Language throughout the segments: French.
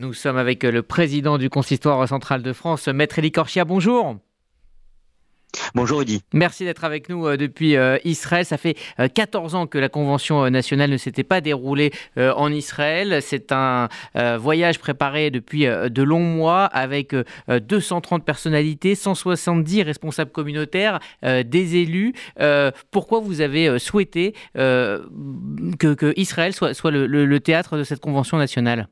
Nous sommes avec le président du Consistoire central de France, Maître Elie Corchia. Bonjour. Bonjour Rudy. Merci d'être avec nous euh, depuis euh, Israël. Ça fait 14 euh, ans que la Convention nationale ne s'était pas déroulée en Israël. C'est un voyage préparé depuis de longs mois avec 230 personnalités, 170 responsables communautaires, des élus. Pourquoi vous avez souhaité que, Israël soit, le théâtre de cette Convention nationale?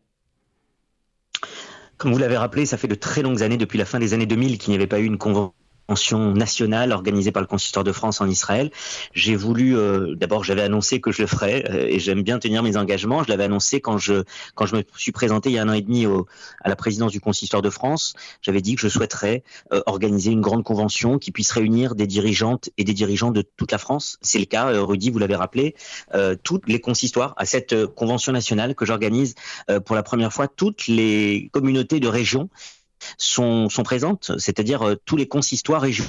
Comme vous l'avez rappelé, ça fait de très longues années, depuis la fin des années 2000, qu'il n'y avait pas eu une convention convention nationale organisée par le consistoire de France en Israël. J'ai voulu, euh, d'abord, j'avais annoncé que je le ferais euh, et j'aime bien tenir mes engagements. Je l'avais annoncé quand je quand je me suis présenté il y a un an et demi au, à la présidence du consistoire de France. J'avais dit que je souhaiterais euh, organiser une grande convention qui puisse réunir des dirigeantes et des dirigeants de toute la France. C'est le cas, Rudy, vous l'avez rappelé, toutes les consistoires à cette convention nationale que j'organise pour la première fois, toutes les communautés de régions sont, présentes, c'est-à-dire euh, tous les consistoires régions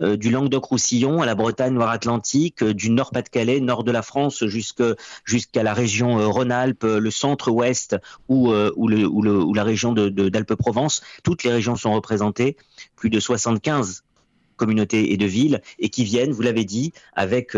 euh, du Languedoc-Roussillon à la Bretagne Loire-Atlantique, euh, du Nord-Pas-de-Calais, nord de la France jusqu'à la région Rhône-Alpes, le centre-ouest ou, la région d'Alpes-Provence. Toutes les régions sont représentées, plus de 75 communautés et de villes, et qui viennent, vous l'avez dit, avec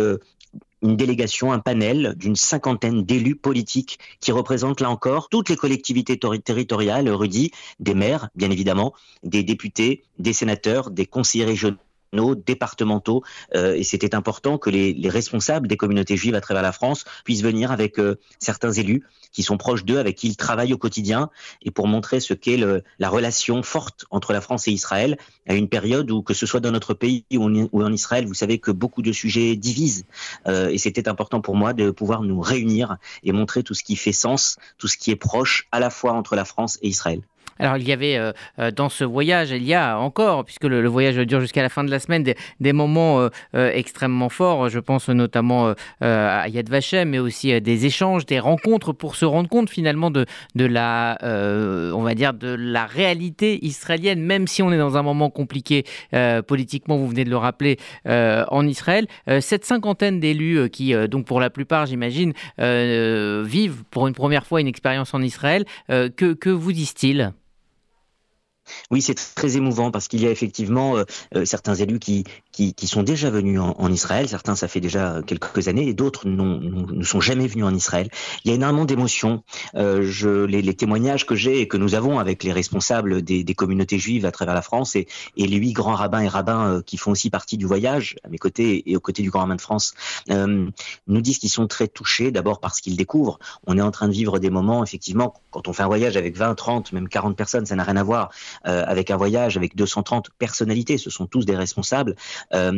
une délégation, un panel d'une cinquantaine d'élus politiques qui représentent là encore toutes les collectivités territoriales, Rudy, des maires, bien évidemment, des députés, des sénateurs, des conseillers régionaux départementaux euh, et c'était important que les, responsables des communautés juives à travers la France puissent venir avec euh, certains élus qui sont proches d'eux, avec qui ils travaillent au quotidien et pour montrer ce qu'est la relation forte entre la France et Israël à une période où que ce soit dans notre pays ou en, Israël, vous savez que beaucoup de sujets divisent euh, et c'était important pour moi de pouvoir nous réunir et montrer tout ce qui fait sens, tout ce qui est proche à la fois entre la France et Israël. Alors il y avait euh, euh, dans ce voyage, il y a encore, puisque le, voyage dure jusqu'à la fin de la semaine, des, moments euh, extrêmement forts. Je pense notamment à Yad Vashem, mais aussi des échanges, des rencontres pour se rendre compte finalement de, la, on va dire, de la réalité israélienne, même si on est dans un moment compliqué politiquement, vous venez de le rappeler, en Israël. cette cinquantaine d'élus qui, donc pour la plupart, j'imagine, vivent pour une première fois une expérience en Israël, que vous disent-ils? Oui, c'est très émouvant parce qu'il y a effectivement euh, euh, certains élus qui, qui, sont déjà venus en, Israël. Certains, ça fait déjà quelques années, et d'autres ne sont jamais venus en Israël. Il y a énormément d'émotions. Euh, les, témoignages que j'ai et que nous avons avec les responsables des, communautés juives à travers la France et, les huit grands rabbins et rabbins qui font aussi partie du voyage à mes côtés et aux côtés du grand rabbin de France, nous disent qu'ils sont très touchés. D'abord parce qu'ils découvrent. On est en train de vivre des moments, effectivement, quand on fait un voyage avec 20, 30, même 40 personnes, ça n'a rien à voir euh, avec un voyage avec 230 personnalités, ce sont tous des responsables. Euh,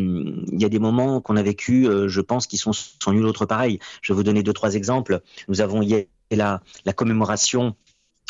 il y a des moments qu'on a vécu, euh, je pense, qui sont sans nul autre pareil. Je vais vous donner deux, trois exemples. Nous avons hier la, la commémoration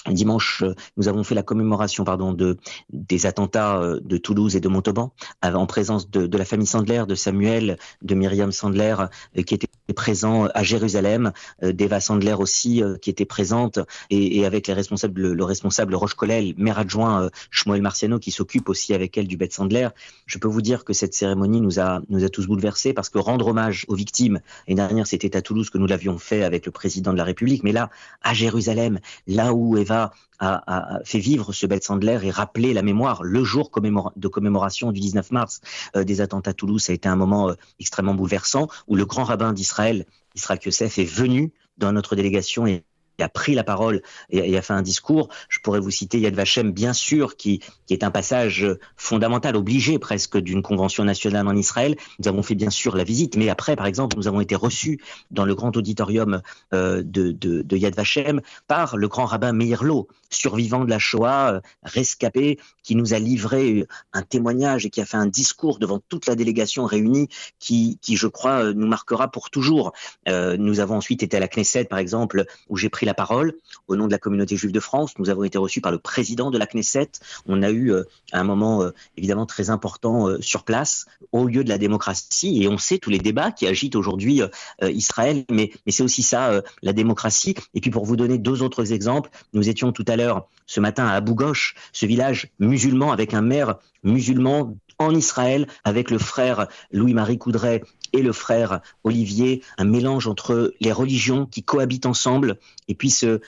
Dimanche, nous avons fait la commémoration pardon, de, des attentats de Toulouse et de Montauban, en présence de, de la famille Sandler, de Samuel, de Myriam Sandler, qui étaient présent à Jérusalem, euh, d'Eva Sandler aussi euh, qui était présente et, avec les responsables, le, responsable Roche Colel, maire adjoint euh, Shmuel Marciano qui s'occupe aussi avec elle du Beth Sandler. Je peux vous dire que cette cérémonie nous a nous a tous bouleversés parce que rendre hommage aux victimes. Et dernière, c'était à Toulouse que nous l'avions fait avec le président de la République, mais là à Jérusalem, là où Eva a, fait vivre ce Beth Sandler et rappeler la mémoire, le jour de commémoration du 19 mars. Des attentats à Toulouse, a été un moment extrêmement bouleversant où le grand rabbin d'Israël Israël, Israël Yosef, est venu dans notre délégation et a pris la parole et, a fait un discours. Je pourrais vous citer Yad Vashem, bien sûr, qui, est un passage fondamental, obligé presque d'une convention nationale en Israël. Nous avons fait bien sûr la visite, mais après, par exemple, nous avons été reçus dans le grand auditorium euh, de, Yad Vashem par le grand rabbin Meirlo, survivant de la Shoah, euh, rescapé, qui nous a livré un témoignage et qui a fait un discours devant toute la délégation réunie qui, je crois, euh, nous marquera pour toujours. nous avons ensuite été à la Knesset, par exemple, où j'ai pris la parole au nom de la communauté juive de France. Nous avons été reçus par le président de la Knesset. On a eu euh, un moment euh, évidemment très important euh, sur place, au lieu de la démocratie. Et on sait tous les débats qui agitent aujourd'hui Israël, mais, mais c'est aussi ça, la démocratie. Et puis pour vous donner deux autres exemples, nous étions tout à l'heure, ce matin, à Abou Ghosh, ce village musulman avec un maire musulman en Israël avec le frère Louis-Marie Coudray et le frère Olivier, un mélange entre les religions qui cohabitent ensemble et puis ce,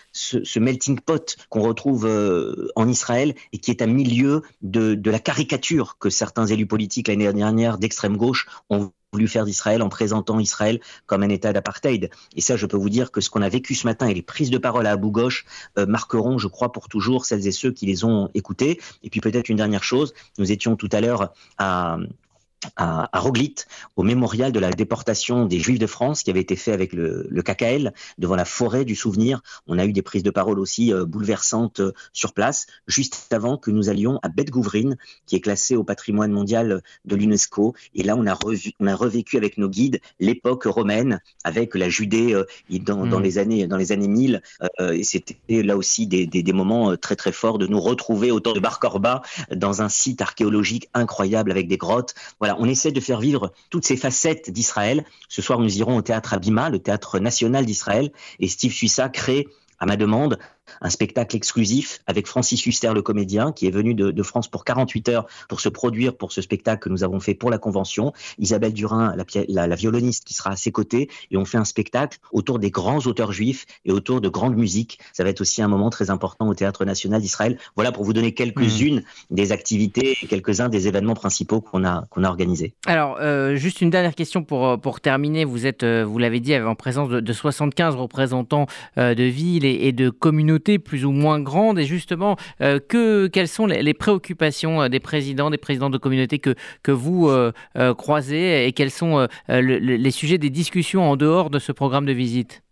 melting pot qu'on retrouve euh, en Israël et qui est un milieu de, de la caricature que certains élus politiques l'année dernière d'extrême gauche ont voulu faire d'Israël en présentant Israël comme un État d'apartheid. Et ça, je peux vous dire que ce qu'on a vécu ce matin et les prises de parole à Abu Ghosh euh, marqueront, je crois, pour toujours celles et ceux qui les ont écoutés. Et puis peut-être une dernière chose, nous étions tout à l'heure à, à, à Roglit, au mémorial de la déportation des Juifs de France qui avait été fait avec le, le KKL devant la forêt du souvenir. On a eu des prises de parole aussi euh, bouleversantes euh, sur place, juste avant que nous allions à Beth Gouvrine, qui est classée au patrimoine mondial de l'UNESCO. Et là, on a, revu, on a revécu avec nos guides l'époque romaine, avec la Judée euh, dans, dans, mmh. les années dans les années 1000. et c'était là aussi des, des, des, moments très très forts de nous retrouver autour de Bar Korba dans un site archéologique incroyable avec des grottes. Voilà on essaie de faire vivre toutes ces facettes d'Israël. Ce soir, nous irons au théâtre Abima, le théâtre national d'Israël, et Steve Suissa crée à ma demande un spectacle exclusif avec Francis Huster, le comédien, qui est venu de, France pour 48 heures pour se produire pour ce spectacle que nous avons fait pour la convention. Isabelle Durin, la, la, violoniste, qui sera à ses côtés, et on fait un spectacle autour des grands auteurs juifs et autour de grandes musiques. Ça va être aussi un moment très important au Théâtre national d'Israël. Voilà pour vous donner quelques-unes mmh. des activités et quelques-uns des événements principaux qu'on a, qu'on a organisés. Alors, euh, juste une dernière question pour, euh, pour terminer. Vous êtes, euh, vous l'avez dit, en présence de, 75 représentants de villes et, et de communautés plus ou moins grandes. Et justement euh, que, quelles sont les, préoccupations euh, des présidents, des présidents de communautés que, vous euh, croisez et quels sont les sujets des discussions en dehors de ce programme de visite?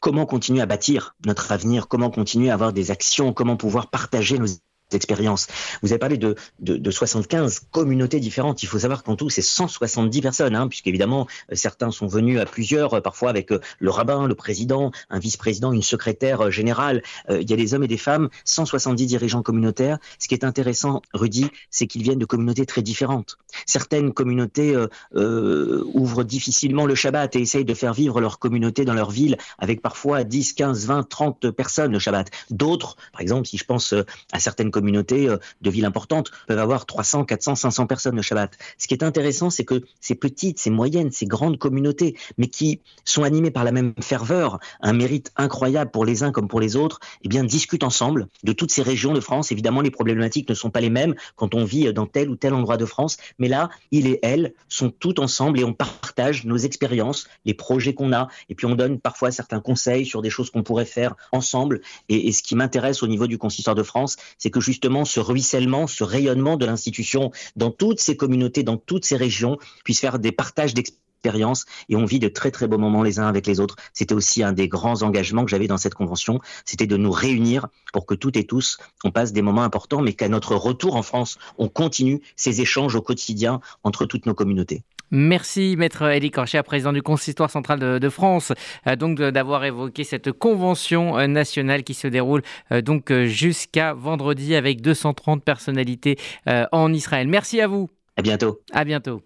Comment continuer à bâtir notre avenir? Comment continuer à avoir des actions? Comment pouvoir partager nos expériences. Vous avez parlé de, de, de, 75 communautés différentes. Il faut savoir qu'en tout, c'est 170 personnes, hein, puisqu'évidemment, euh, certains sont venus à plusieurs, euh, parfois avec euh, le rabbin, le président, un vice-président, une secrétaire générale. il y a des hommes et des femmes, 170 dirigeants communautaires. Ce qui est intéressant, Rudy, c'est qu'ils viennent de communautés très différentes. Certaines communautés ouvrent difficilement le Shabbat et essayent de faire vivre leur communauté dans leur ville avec parfois 10, 15, 20, 30 personnes le Shabbat. D'autres, par exemple, si je pense à certaines communautés euh, de villes importantes peuvent avoir 300, 400, 500 personnes le Shabbat. Ce qui est intéressant, c'est que ces petites, ces moyennes, ces grandes communautés, mais qui sont animées par la même ferveur, un mérite incroyable pour les uns comme pour les autres, eh bien, discutent ensemble de toutes ces régions de France. Évidemment, les problématiques ne sont pas les mêmes quand on vit dans tel ou tel endroit de France, mais là, il et elle sont tout ensemble et on partage nos expériences, les projets qu'on a, et puis on donne parfois certains conseils sur des choses qu'on pourrait faire ensemble. Et, et ce qui m'intéresse au niveau du consistoire de France, c'est que justement ce ruissellement, ce rayonnement de l'institution dans toutes ces communautés, dans toutes ces régions, puisse faire des partages d'expériences et on vit de très très beaux moments les uns avec les autres. C'était aussi un des grands engagements que j'avais dans cette convention, c'était de nous réunir pour que toutes et tous on passe des moments importants, mais qu'à notre retour en France, on continue ces échanges au quotidien entre toutes nos communautés. Merci, Maître Elie Corchet, président du Consistoire central de, France, euh, donc d'avoir évoqué cette convention euh, nationale qui se déroule euh, donc jusqu'à vendredi avec 230 personnalités en Israël. Merci à vous. À bientôt. À bientôt.